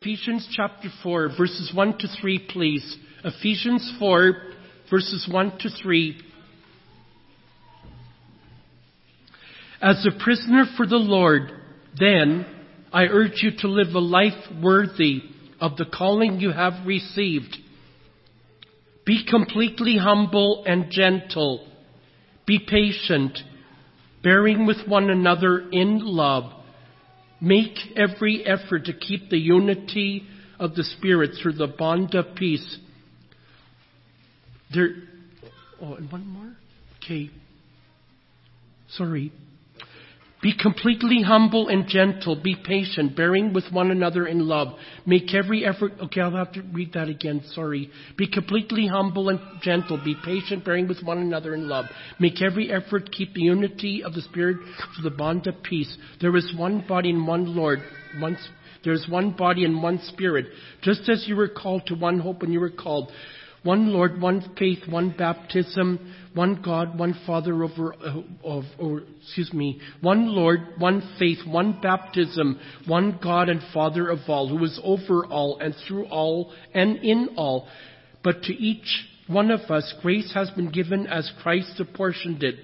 Ephesians chapter 4, verses 1 to 3, please. Ephesians 4, verses 1 to 3. As a prisoner for the Lord, then, I urge you to live a life worthy of the calling you have received. Be completely humble and gentle. Be patient, bearing with one another in love. Make every effort to keep the unity of the Spirit through the bond of peace. There, oh, and one more? Okay. Sorry. Be completely humble and gentle. Be patient, bearing with one another in love. Make every effort. Okay, I'll have to read that again. Sorry. Be completely humble and gentle. Be patient, bearing with one another in love. Make every effort keep the unity of the Spirit to the bond of peace. There is one body and one Lord. One, there is one body and one Spirit. Just as you were called to one hope when you were called one Lord, one faith, one baptism, one God, one Father over, uh, of, or, excuse me, one Lord, one faith, one baptism, one God and Father of all, who is over all and through all and in all. But to each one of us, grace has been given as Christ apportioned it.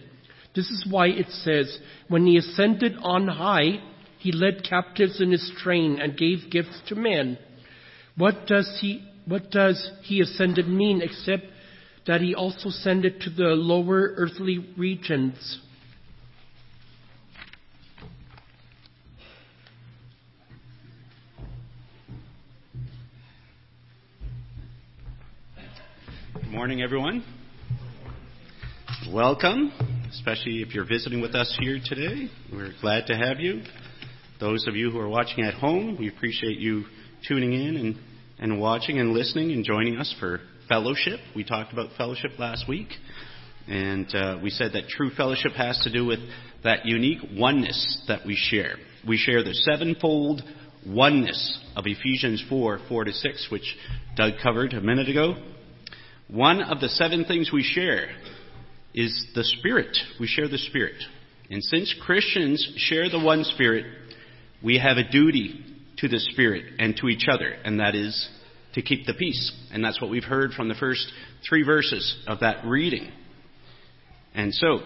This is why it says, when he ascended on high, he led captives in his train and gave gifts to men. What does he what does he ascended mean except that he also ascended to the lower earthly regions? Good morning, everyone. Welcome, especially if you're visiting with us here today. We're glad to have you. Those of you who are watching at home, we appreciate you tuning in and and watching and listening and joining us for fellowship. We talked about fellowship last week, and uh, we said that true fellowship has to do with that unique oneness that we share. We share the sevenfold oneness of Ephesians 4 4 to 6, which Doug covered a minute ago. One of the seven things we share is the Spirit. We share the Spirit. And since Christians share the one Spirit, we have a duty to the Spirit and to each other, and that is to keep the peace. And that's what we've heard from the first three verses of that reading. And so,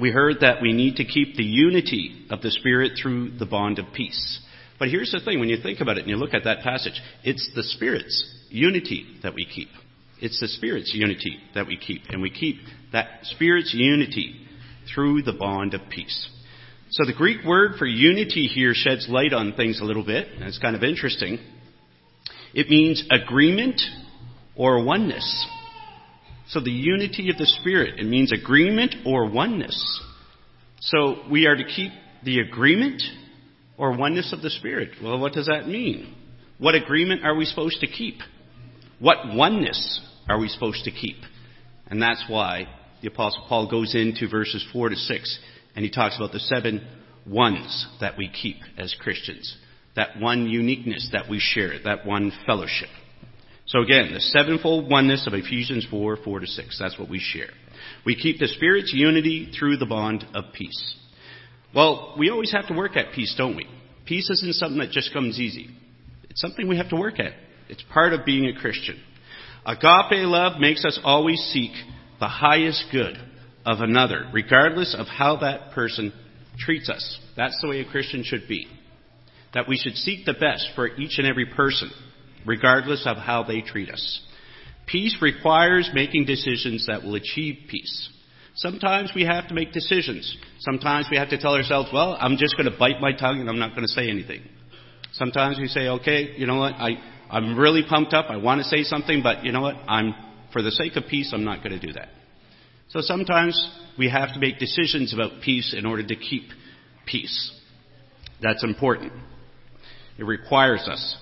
we heard that we need to keep the unity of the Spirit through the bond of peace. But here's the thing when you think about it and you look at that passage, it's the Spirit's unity that we keep. It's the Spirit's unity that we keep. And we keep that Spirit's unity through the bond of peace. So the Greek word for unity here sheds light on things a little bit, and it's kind of interesting. It means agreement or oneness. So the unity of the Spirit, it means agreement or oneness. So we are to keep the agreement or oneness of the Spirit. Well, what does that mean? What agreement are we supposed to keep? What oneness are we supposed to keep? And that's why the Apostle Paul goes into verses 4 to 6 and he talks about the seven ones that we keep as Christians. That one uniqueness that we share, that one fellowship. So again, the sevenfold oneness of Ephesians 4, 4 to 6. That's what we share. We keep the Spirit's unity through the bond of peace. Well, we always have to work at peace, don't we? Peace isn't something that just comes easy. It's something we have to work at. It's part of being a Christian. Agape love makes us always seek the highest good of another, regardless of how that person treats us. That's the way a Christian should be. That we should seek the best for each and every person, regardless of how they treat us. Peace requires making decisions that will achieve peace. Sometimes we have to make decisions. Sometimes we have to tell ourselves, well, I'm just going to bite my tongue and I'm not going to say anything. Sometimes we say, okay, you know what, I, I'm really pumped up, I want to say something, but you know what, I'm, for the sake of peace, I'm not going to do that. So sometimes we have to make decisions about peace in order to keep peace. That's important. It requires us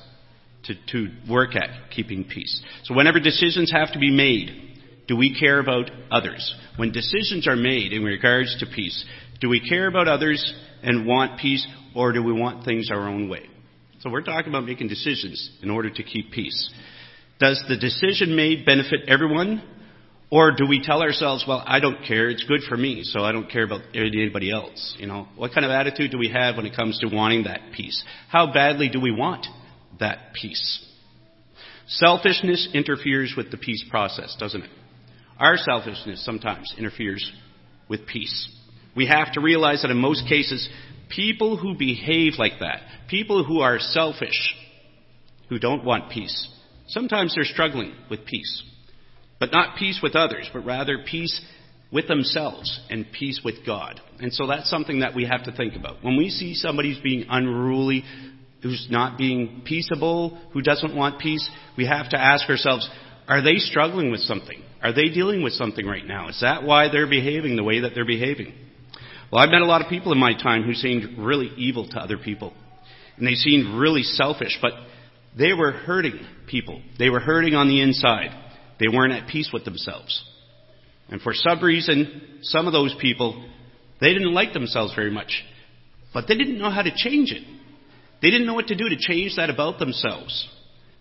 to, to work at keeping peace. So whenever decisions have to be made, do we care about others? When decisions are made in regards to peace, do we care about others and want peace, or do we want things our own way? So we're talking about making decisions in order to keep peace. Does the decision made benefit everyone, or do we tell ourselves, well, I don't care, it's good for me, so I don't care about anybody else? You know, what kind of attitude do we have when it comes to wanting that peace? How badly do we want that peace. Selfishness interferes with the peace process, doesn't it? Our selfishness sometimes interferes with peace. We have to realize that in most cases, people who behave like that, people who are selfish, who don't want peace, sometimes they're struggling with peace. But not peace with others, but rather peace with themselves and peace with God. And so that's something that we have to think about. When we see somebody's being unruly, who's not being peaceable, who doesn't want peace, we have to ask ourselves, are they struggling with something? Are they dealing with something right now? Is that why they're behaving the way that they're behaving? Well, I've met a lot of people in my time who seemed really evil to other people. And they seemed really selfish, but they were hurting people. They were hurting on the inside. They weren't at peace with themselves. And for some reason, some of those people, they didn't like themselves very much. But they didn't know how to change it. They didn't know what to do to change that about themselves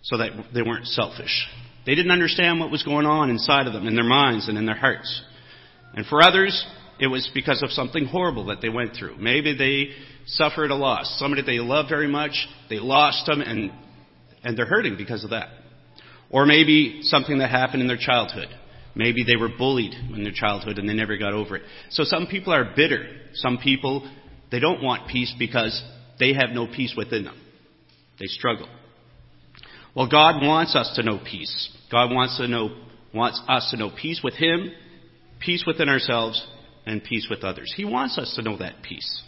so that they weren't selfish. They didn't understand what was going on inside of them, in their minds and in their hearts. And for others, it was because of something horrible that they went through. Maybe they suffered a loss. Somebody they loved very much, they lost them and, and they're hurting because of that. Or maybe something that happened in their childhood. Maybe they were bullied in their childhood and they never got over it. So some people are bitter. Some people, they don't want peace because they have no peace within them. They struggle. Well, God wants us to know peace. God wants to know, wants us to know peace with Him, peace within ourselves, and peace with others. He wants us to know that peace.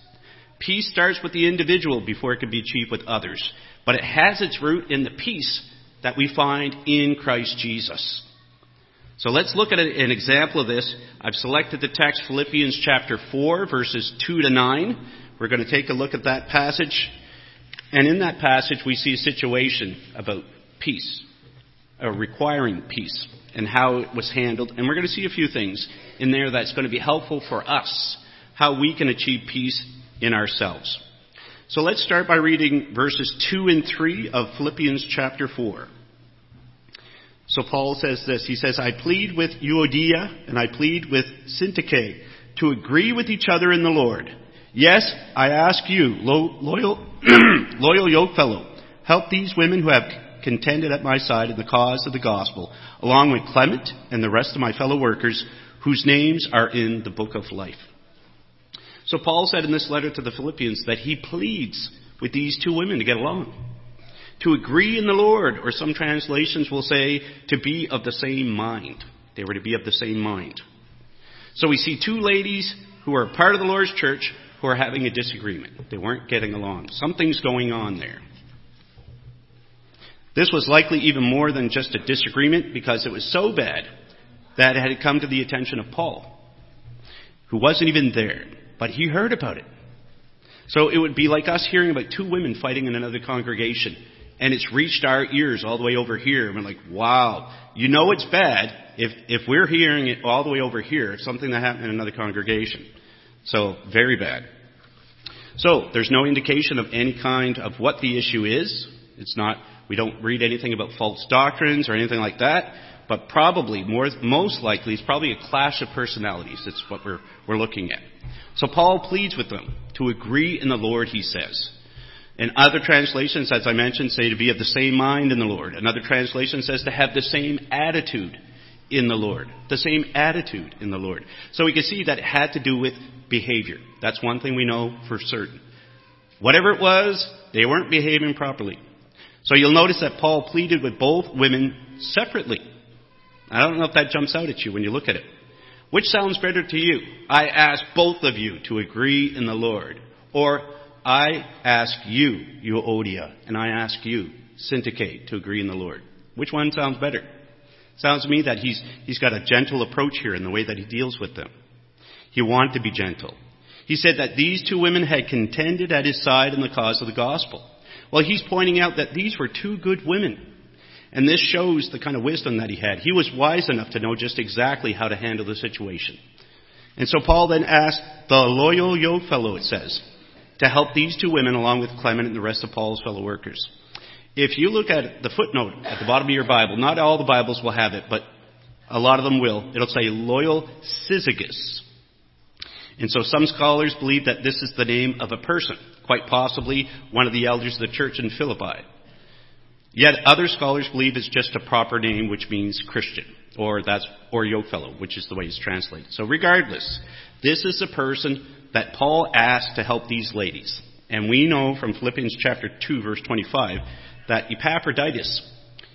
Peace starts with the individual before it can be achieved with others. But it has its root in the peace that we find in Christ Jesus. So let's look at an example of this. I've selected the text Philippians chapter 4 verses 2 to 9. We're going to take a look at that passage. And in that passage we see a situation about peace, uh, requiring peace and how it was handled. And we're going to see a few things in there that's going to be helpful for us, how we can achieve peace in ourselves. So let's start by reading verses 2 and 3 of Philippians chapter 4. So Paul says this. He says, I plead with Euodia and I plead with Syntyche to agree with each other in the Lord. Yes, I ask you, loyal, loyal yokefellow, help these women who have contended at my side in the cause of the gospel, along with Clement and the rest of my fellow workers whose names are in the book of life. So Paul said in this letter to the Philippians that he pleads with these two women to get along. To agree in the Lord, or some translations will say to be of the same mind. They were to be of the same mind. So we see two ladies who are part of the Lord's church who are having a disagreement. They weren't getting along. Something's going on there. This was likely even more than just a disagreement because it was so bad that it had come to the attention of Paul, who wasn't even there, but he heard about it. So it would be like us hearing about two women fighting in another congregation, and it's reached our ears all the way over here, and we're like, wow, you know it's bad if, if we're hearing it all the way over here, something that happened in another congregation. So, very bad. So, there's no indication of any kind of what the issue is. It's not we don't read anything about false doctrines or anything like that, but probably, more, most likely, it's probably a clash of personalities. That's what we're, we're looking at. So Paul pleads with them to agree in the Lord, he says. And other translations, as I mentioned, say to be of the same mind in the Lord. Another translation says to have the same attitude in the Lord. The same attitude in the Lord. So we can see that it had to do with behavior. That's one thing we know for certain. Whatever it was, they weren't behaving properly. So you'll notice that Paul pleaded with both women separately. I don't know if that jumps out at you when you look at it. Which sounds better to you? I ask both of you to agree in the Lord. Or I ask you, Euodia, and I ask you, Syntyche, to agree in the Lord. Which one sounds better? Sounds to me that he's, he's got a gentle approach here in the way that he deals with them. He wanted to be gentle. He said that these two women had contended at his side in the cause of the gospel. Well, he's pointing out that these were two good women. And this shows the kind of wisdom that he had. He was wise enough to know just exactly how to handle the situation. And so Paul then asked the loyal yoke fellow, it says, to help these two women along with Clement and the rest of Paul's fellow workers. If you look at the footnote at the bottom of your Bible, not all the Bibles will have it, but a lot of them will. It'll say loyal Syzygus. And so some scholars believe that this is the name of a person, quite possibly one of the elders of the church in Philippi. Yet other scholars believe it's just a proper name which means Christian, or that's or yokefellow, which is the way it's translated. So regardless, this is the person that Paul asked to help these ladies. And we know from Philippians chapter 2 verse 25 that Epaphroditus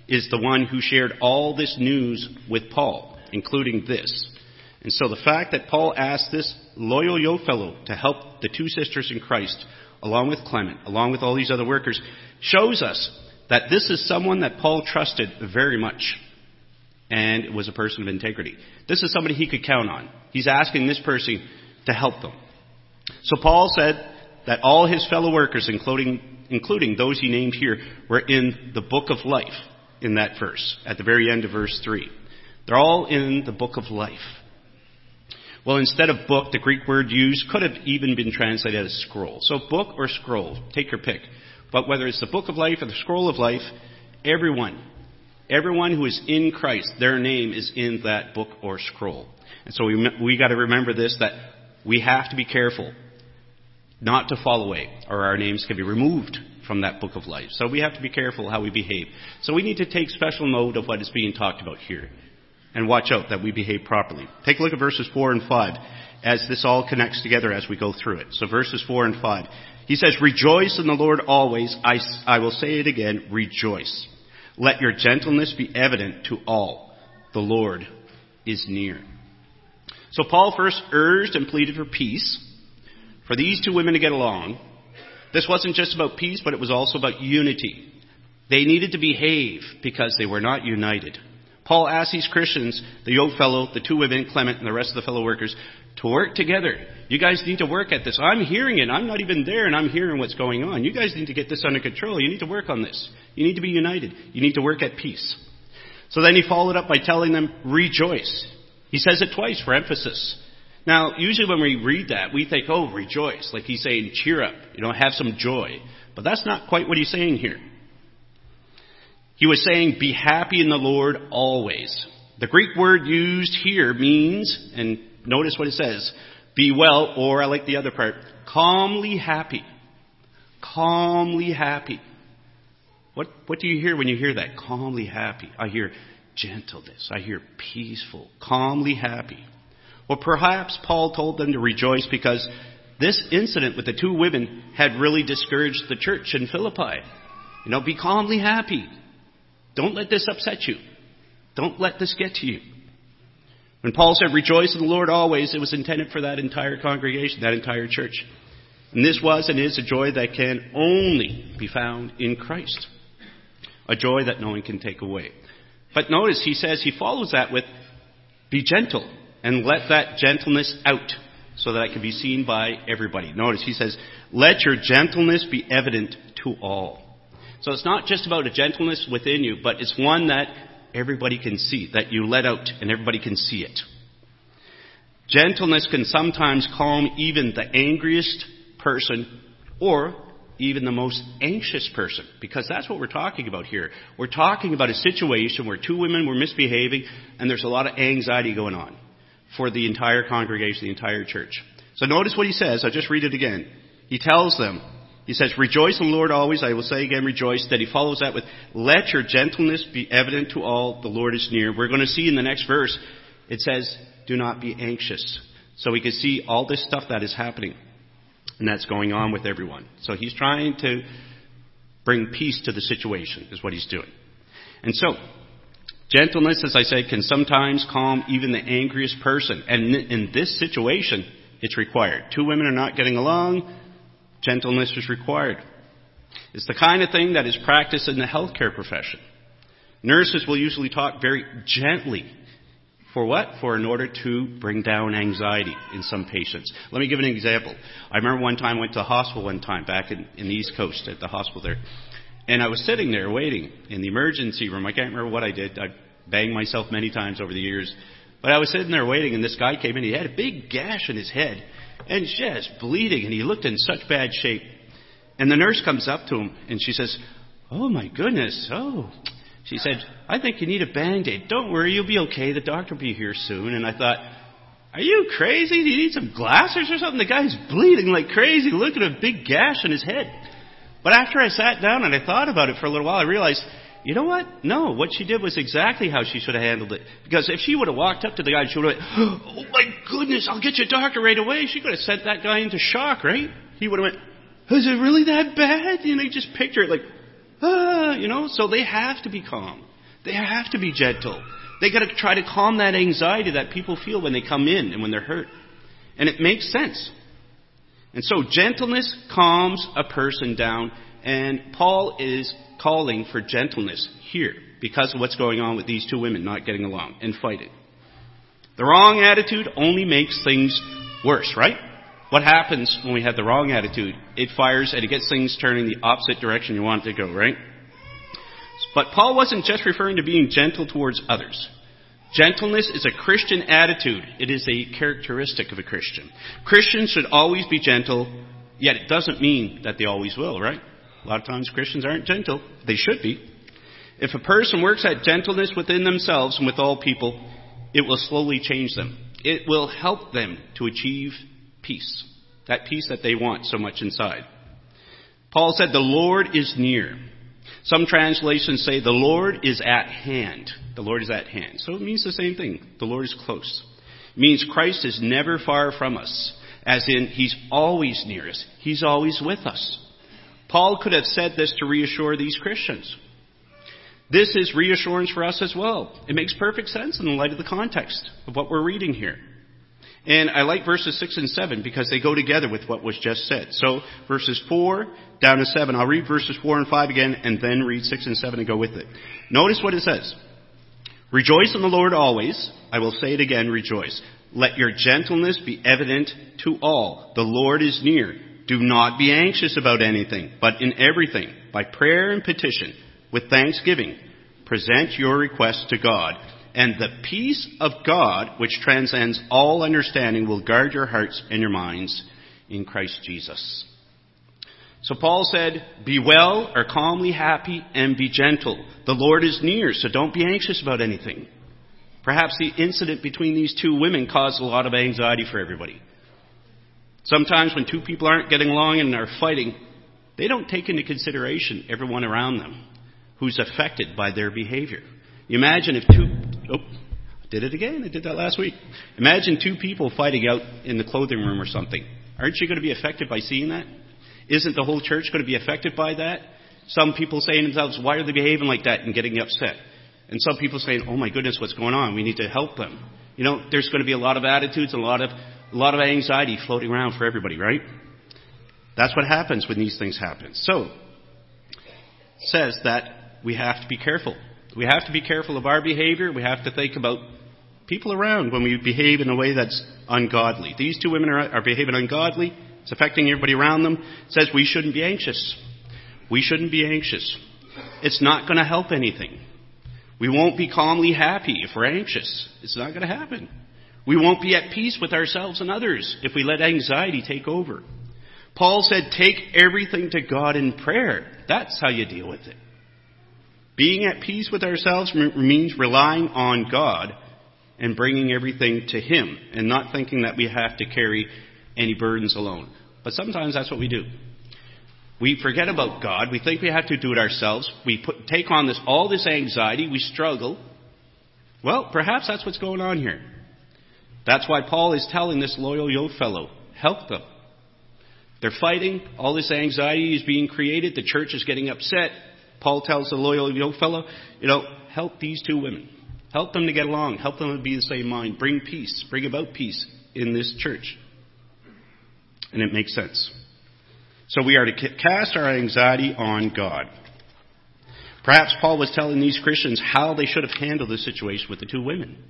is the one who shared all this news with Paul, including this. And so the fact that Paul asked this loyal yokefellow to help the two sisters in Christ, along with Clement, along with all these other workers, shows us that this is someone that Paul trusted very much and was a person of integrity. This is somebody he could count on. He's asking this person to help them. So Paul said that all his fellow workers, including, including those he named here, were in the book of life in that verse, at the very end of verse 3. They're all in the book of life. Well, instead of book, the Greek word used could have even been translated as scroll. So book or scroll, take your pick. But whether it's the book of life or the scroll of life, everyone, everyone who is in Christ, their name is in that book or scroll. And so we, we got to remember this, that we have to be careful not to fall away, or our names can be removed from that book of life. So we have to be careful how we behave. So we need to take special note of what is being talked about here and watch out that we behave properly. Take a look at verses 4 and 5 as this all connects together as we go through it. So verses 4 and 5. He says, Rejoice in the Lord always. I, I will say it again, rejoice. Let your gentleness be evident to all. The Lord is near. So Paul first urged and pleaded for peace, for these two women to get along. This wasn't just about peace, but it was also about unity. They needed to behave because they were not united. Paul asked these Christians, the yoke fellow, the two women, Clement, and the rest of the fellow workers, to work together. You guys need to work at this. I'm hearing it. I'm not even there, and I'm hearing what's going on. You guys need to get this under control. You need to work on this. You need to be united. You need to work at peace. So then he followed up by telling them, rejoice. He says it twice for emphasis. Now, usually when we read that, we think, oh, rejoice. Like he's saying, cheer up. You know, have some joy. But that's not quite what he's saying here. He was saying, be happy in the Lord always. The Greek word used here means, and notice what it says, be well, or I like the other part, calmly happy. Calmly happy. What, what do you hear when you hear that? Calmly happy. I hear gentleness. I hear peaceful, calmly happy. Well, perhaps Paul told them to rejoice because this incident with the two women had really discouraged the church in Philippi. You know, be calmly happy. Don't let this upset you. Don't let this get to you. When Paul said, rejoice in the Lord always, it was intended for that entire congregation, that entire church. And this was and is a joy that can only be found in Christ. A joy that no one can take away. But notice he says, he follows that with, be gentle and let that gentleness out so that it can be seen by everybody. Notice he says, let your gentleness be evident to all. So it's not just about a gentleness within you, but it's one that everybody can see, that you let out and everybody can see it. Gentleness can sometimes calm even the angriest person or even the most anxious person, because that's what we're talking about here. We're talking about a situation where two women were misbehaving and there's a lot of anxiety going on for the entire congregation, the entire church. So notice what he says. I'll just read it again. He tells them, he says, Rejoice in the Lord always. I will say again, rejoice. Then he follows that with, Let your gentleness be evident to all. The Lord is near. We're going to see in the next verse, it says, Do not be anxious. So we can see all this stuff that is happening. And that's going on with everyone. So he's trying to bring peace to the situation, is what he's doing. And so, gentleness, as I said, can sometimes calm even the angriest person. And in this situation, it's required. Two women are not getting along gentleness is required. It's the kind of thing that is practiced in the healthcare profession. Nurses will usually talk very gently. For what? For in order to bring down anxiety in some patients. Let me give an example. I remember one time I went to the hospital one time back in, in the East Coast at the hospital there. And I was sitting there waiting in the emergency room. I can't remember what I did. I banged myself many times over the years. But I was sitting there waiting and this guy came in. He had a big gash in his head and just bleeding, and he looked in such bad shape. And the nurse comes up to him, and she says, Oh my goodness, oh. She said, I think you need a band aid. Don't worry, you'll be okay. The doctor will be here soon. And I thought, Are you crazy? Do you need some glasses or something? The guy's bleeding like crazy. Look at a big gash in his head. But after I sat down and I thought about it for a little while, I realized you know what? No, what she did was exactly how she should have handled it. Because if she would have walked up to the guy, she would have went, oh my goodness, I'll get you a doctor right away. She could have sent that guy into shock, right? He would have went, is it really that bad? And you just picture it like, ah, you know, so they have to be calm. They have to be gentle. They gotta try to calm that anxiety that people feel when they come in and when they're hurt. And it makes sense. And so gentleness calms a person down, and Paul is calling for gentleness here because of what's going on with these two women not getting along and fighting. The wrong attitude only makes things worse, right? What happens when we have the wrong attitude? It fires and it gets things turning the opposite direction you want it to go, right? But Paul wasn't just referring to being gentle towards others. Gentleness is a Christian attitude. It is a characteristic of a Christian. Christians should always be gentle, yet it doesn't mean that they always will, right? A lot of times Christians aren't gentle. They should be. If a person works at gentleness within themselves and with all people, it will slowly change them. It will help them to achieve peace. That peace that they want so much inside. Paul said, The Lord is near. Some translations say the Lord is at hand. The Lord is at hand. So it means the same thing. The Lord is close. It means Christ is never far from us, as in He's always near us. He's always with us. Paul could have said this to reassure these Christians. This is reassurance for us as well. It makes perfect sense in the light of the context of what we're reading here. And I like verses 6 and 7 because they go together with what was just said. So verses 4 down to 7. I'll read verses 4 and 5 again and then read 6 and 7 and go with it. Notice what it says. Rejoice in the Lord always. I will say it again, rejoice. Let your gentleness be evident to all. The Lord is near. Do not be anxious about anything, but in everything, by prayer and petition, with thanksgiving, present your requests to God and the peace of God, which transcends all understanding, will guard your hearts and your minds in Christ Jesus. So Paul said, Be well or calmly happy and be gentle. The Lord is near, so don't be anxious about anything. Perhaps the incident between these two women caused a lot of anxiety for everybody. Sometimes when two people aren't getting along and are fighting, they don't take into consideration everyone around them who's affected by their behavior. Imagine if two Oh, did it again. I did that last week. Imagine two people fighting out in the clothing room or something. Aren't you going to be affected by seeing that? Isn't the whole church going to be affected by that? Some people saying to themselves, why are they behaving like that and getting upset? And some people saying, oh my goodness, what's going on? We need to help them. You know, there's going to be a lot of attitudes, a lot of, a lot of anxiety floating around for everybody, right? That's what happens when these things happen. So, says that we have to be careful. We have to be careful of our behavior. We have to think about people around when we behave in a way that's ungodly. These two women are, are behaving ungodly. It's affecting everybody around them. It says we shouldn't be anxious. We shouldn't be anxious. It's not going to help anything. We won't be calmly happy if we're anxious. It's not going to happen. We won't be at peace with ourselves and others if we let anxiety take over. Paul said, take everything to God in prayer. That's how you deal with it. Being at peace with ourselves means relying on God and bringing everything to Him and not thinking that we have to carry any burdens alone. But sometimes that's what we do. We forget about God. We think we have to do it ourselves. We put, take on this, all this anxiety. We struggle. Well, perhaps that's what's going on here. That's why Paul is telling this loyal yokefellow, help them. They're fighting. All this anxiety is being created. The church is getting upset. Paul tells the loyal yokefellow, you know, help these two women. Help them to get along. Help them to be the same mind. Bring peace. Bring about peace in this church. And it makes sense. So we are to cast our anxiety on God. Perhaps Paul was telling these Christians how they should have handled the situation with the two women.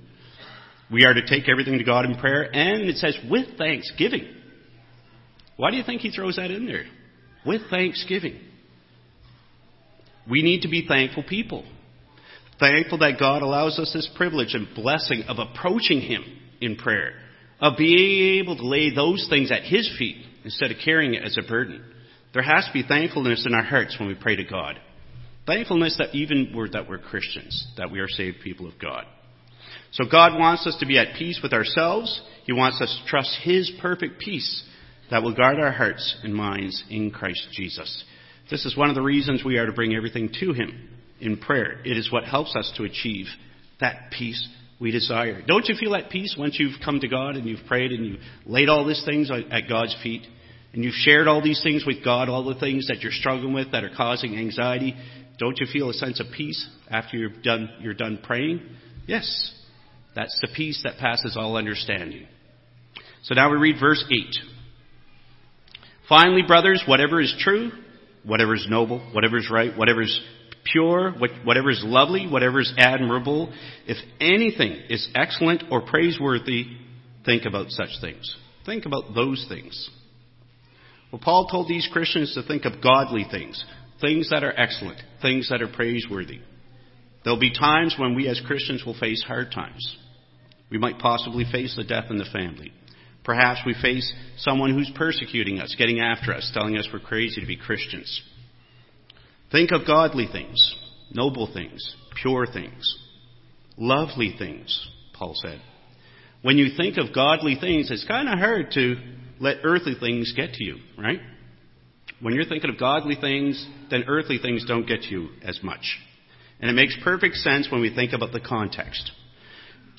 We are to take everything to God in prayer, and it says with thanksgiving. Why do you think he throws that in there? With thanksgiving. We need to be thankful people. Thankful that God allows us this privilege and blessing of approaching Him in prayer, of being able to lay those things at His feet instead of carrying it as a burden. There has to be thankfulness in our hearts when we pray to God. Thankfulness that even we're, that we're Christians, that we are saved people of God. So God wants us to be at peace with ourselves. He wants us to trust His perfect peace that will guard our hearts and minds in Christ Jesus. This is one of the reasons we are to bring everything to Him. in prayer. It is what helps us to achieve that peace we desire. Don't you feel at peace once you've come to God and you've prayed and you've laid all these things at God's feet and you've shared all these things with God, all the things that you're struggling with that are causing anxiety? Don't you feel a sense of peace after you're done, you're done praying? Yes. That's the peace that passes all understanding. So now we read verse 8. Finally, brothers, whatever is true, whatever is noble, whatever is right, whatever is pure, whatever is lovely, whatever is admirable, if anything is excellent or praiseworthy, think about such things. Think about those things. Well, Paul told these Christians to think of godly things, things that are excellent, things that are praiseworthy. There'll be times when we as Christians will face hard times. We might possibly face the death in the family. Perhaps we face someone who's persecuting us, getting after us, telling us we're crazy to be Christians. Think of godly things, noble things, pure things, lovely things, Paul said. When you think of godly things, it's kind of hard to let earthly things get to you, right? When you're thinking of godly things, then earthly things don't get to you as much. And it makes perfect sense when we think about the context.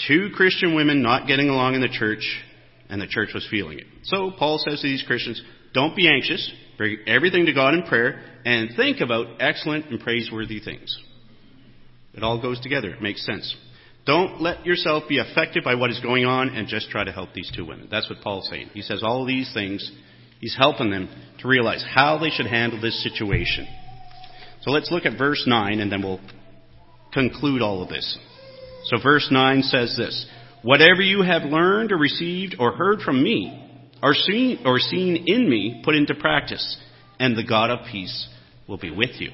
Two Christian women not getting along in the church, and the church was feeling it. So Paul says to these Christians, don't be anxious, bring everything to God in prayer, and think about excellent and praiseworthy things. It all goes together. It makes sense. Don't let yourself be affected by what is going on and just try to help these two women. That's what Paul's saying. He says all these things, he's helping them to realize how they should handle this situation. So let's look at verse 9 and then we'll conclude all of this. So verse 9 says this Whatever you have learned or received or heard from me, or seen, or seen in me, put into practice, and the God of peace will be with you.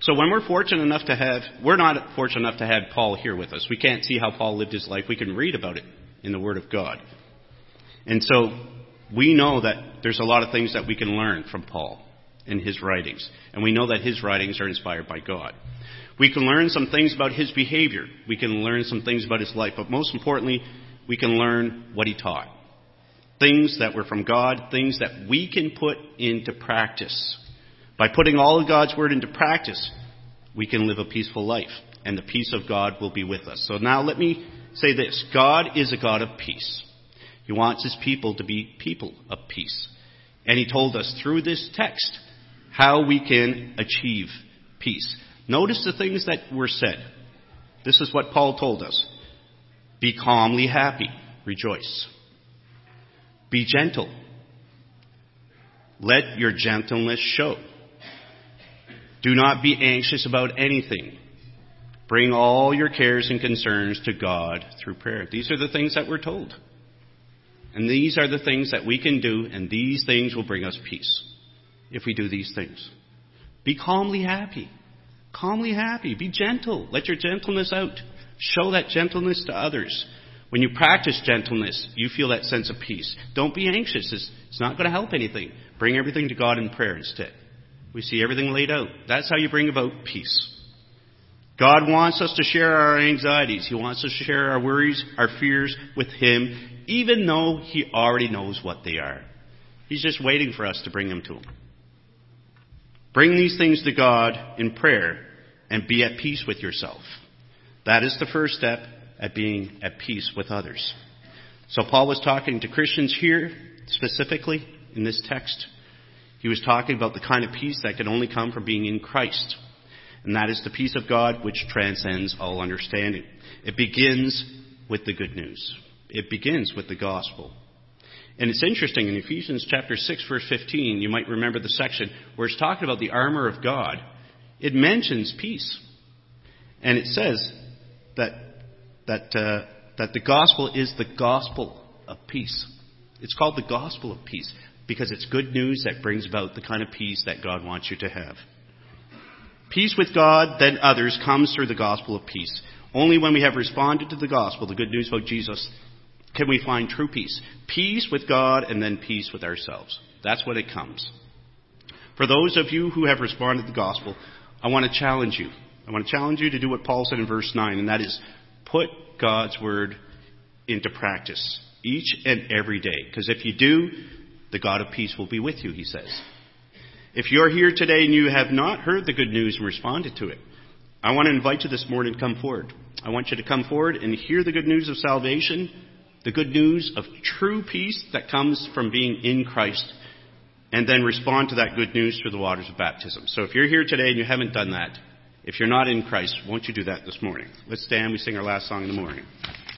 So when we're fortunate enough to have, we're not fortunate enough to have Paul here with us. We can't see how Paul lived his life. We can read about it in the Word of God. And so we know that there's a lot of things that we can learn from Paul in his writings. And we know that his writings are inspired by God. We can learn some things about his behavior. We can learn some things about his life. But most importantly, we can learn what he taught. Things that were from God, things that we can put into practice. By putting all of God's Word into practice, we can live a peaceful life, and the peace of God will be with us. So now let me say this God is a God of peace. He wants His people to be people of peace. And He told us through this text how we can achieve peace. Notice the things that were said. This is what Paul told us. Be calmly happy. Rejoice. Be gentle. Let your gentleness show. Do not be anxious about anything. Bring all your cares and concerns to God through prayer. These are the things that we're told. And these are the things that we can do, and these things will bring us peace if we do these things. Be calmly happy. Calmly happy. Be gentle. Let your gentleness out. Show that gentleness to others. When you practice gentleness, you feel that sense of peace. Don't be anxious. It's, it's not going to help anything. Bring everything to God in prayer instead. We see everything laid out. That's how you bring about peace. God wants us to share our anxieties. He wants us to share our worries, our fears with Him, even though He already knows what they are. He's just waiting for us to bring them to Him. Bring these things to God in prayer and be at peace with yourself. That is the first step at being at peace with others. So Paul was talking to Christians here, specifically in this text. He was talking about the kind of peace that can only come from being in Christ. And that is the peace of God which transcends all understanding. It begins with the good news. It begins with the gospel. And it's interesting, in Ephesians chapter 6, verse 15, you might remember the section where it's talking about the armor of God. It mentions peace. And it says that, that, uh, that the gospel is the gospel of peace. It's called the gospel of peace because it's good news that brings about the kind of peace that God wants you to have. Peace with God, then others, comes through the gospel of peace. Only when we have responded to the gospel, the good news about Jesus, can we find true peace. Peace with God and then peace with ourselves. That's what it comes. For those of you who have responded to the gospel, I want to challenge you. I want to challenge you to do what Paul said in verse 9, and that is put God's word into practice each and every day. Because if you do, the God of peace will be with you, he says. If you're here today and you have not heard the good news and responded to it, I want to invite you this morning to come forward. I want you to come forward and hear the good news of salvation, the good news of true peace that comes from being in Christ, and then respond to that good news through the waters of baptism. So if you're here today and you haven't done that, if you're not in Christ, won't you do that this morning? Let's stand. We sing our last song in the morning.